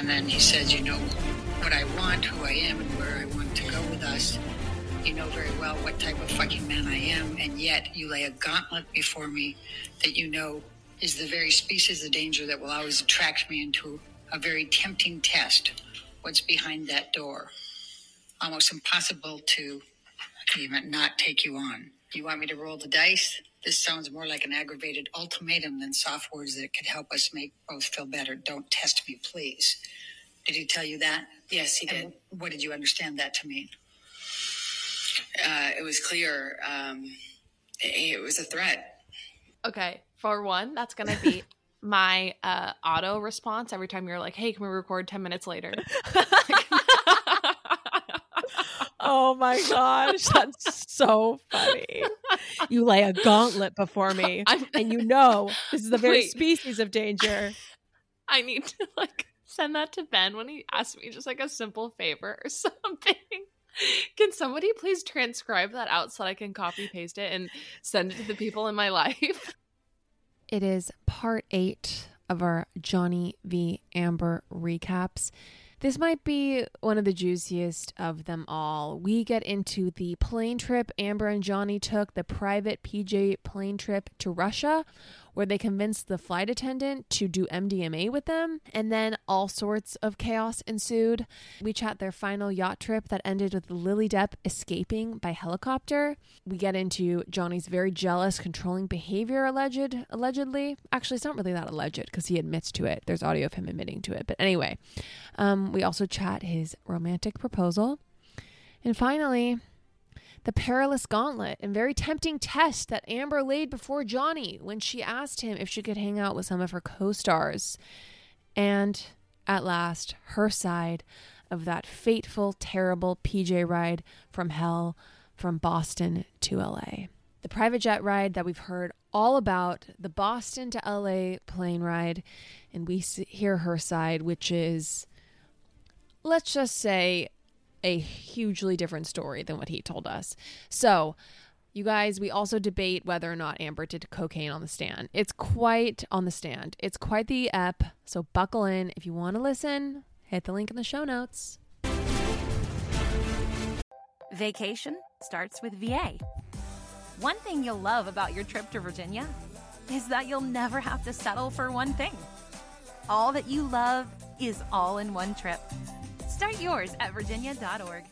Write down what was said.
And then he said, You know what I want, who I am, and where I want to go with us. You know very well what type of fucking man I am, and yet you lay a gauntlet before me that you know is the very species of danger that will always attract me into a very tempting test. What's behind that door? Almost impossible to even not take you on. You want me to roll the dice? This sounds more like an aggravated ultimatum than soft words that could help us make both feel better. Don't test me, please. Did he tell you that? Yes, he did. And what did you understand that to mean? Uh, it was clear. Um, it, it was a threat. Okay, for one, that's gonna be my uh, auto response every time you're like, "Hey, can we record ten minutes later?" Oh my gosh, that's so funny. You lay a gauntlet before me, I'm- and you know this is the very Wait. species of danger. I need to like send that to Ben when he asks me just like a simple favor or something. Can somebody please transcribe that out so that I can copy paste it and send it to the people in my life? It is part eight of our Johnny v. Amber recaps. This might be one of the juiciest of them all. We get into the plane trip Amber and Johnny took, the private PJ plane trip to Russia, where they convinced the flight attendant to do MDMA with them, and then all sorts of chaos ensued. We chat their final yacht trip that ended with Lily Depp escaping by helicopter. We get into Johnny's very jealous, controlling behavior alleged allegedly. Actually, it's not really that alleged because he admits to it. There's audio of him admitting to it. But anyway, um, we also chat his romantic proposal. And finally, the perilous gauntlet and very tempting test that Amber laid before Johnny when she asked him if she could hang out with some of her co stars. And at last, her side of that fateful, terrible PJ ride from hell from Boston to LA. The private jet ride that we've heard all about, the Boston to LA plane ride, and we hear her side, which is, let's just say, a hugely different story than what he told us. So, you guys, we also debate whether or not Amber did cocaine on the stand. It's quite on the stand. It's quite the ep. So buckle in. If you want to listen, hit the link in the show notes. Vacation starts with VA. One thing you'll love about your trip to Virginia is that you'll never have to settle for one thing. All that you love is all in one trip. Start yours at virginia.org.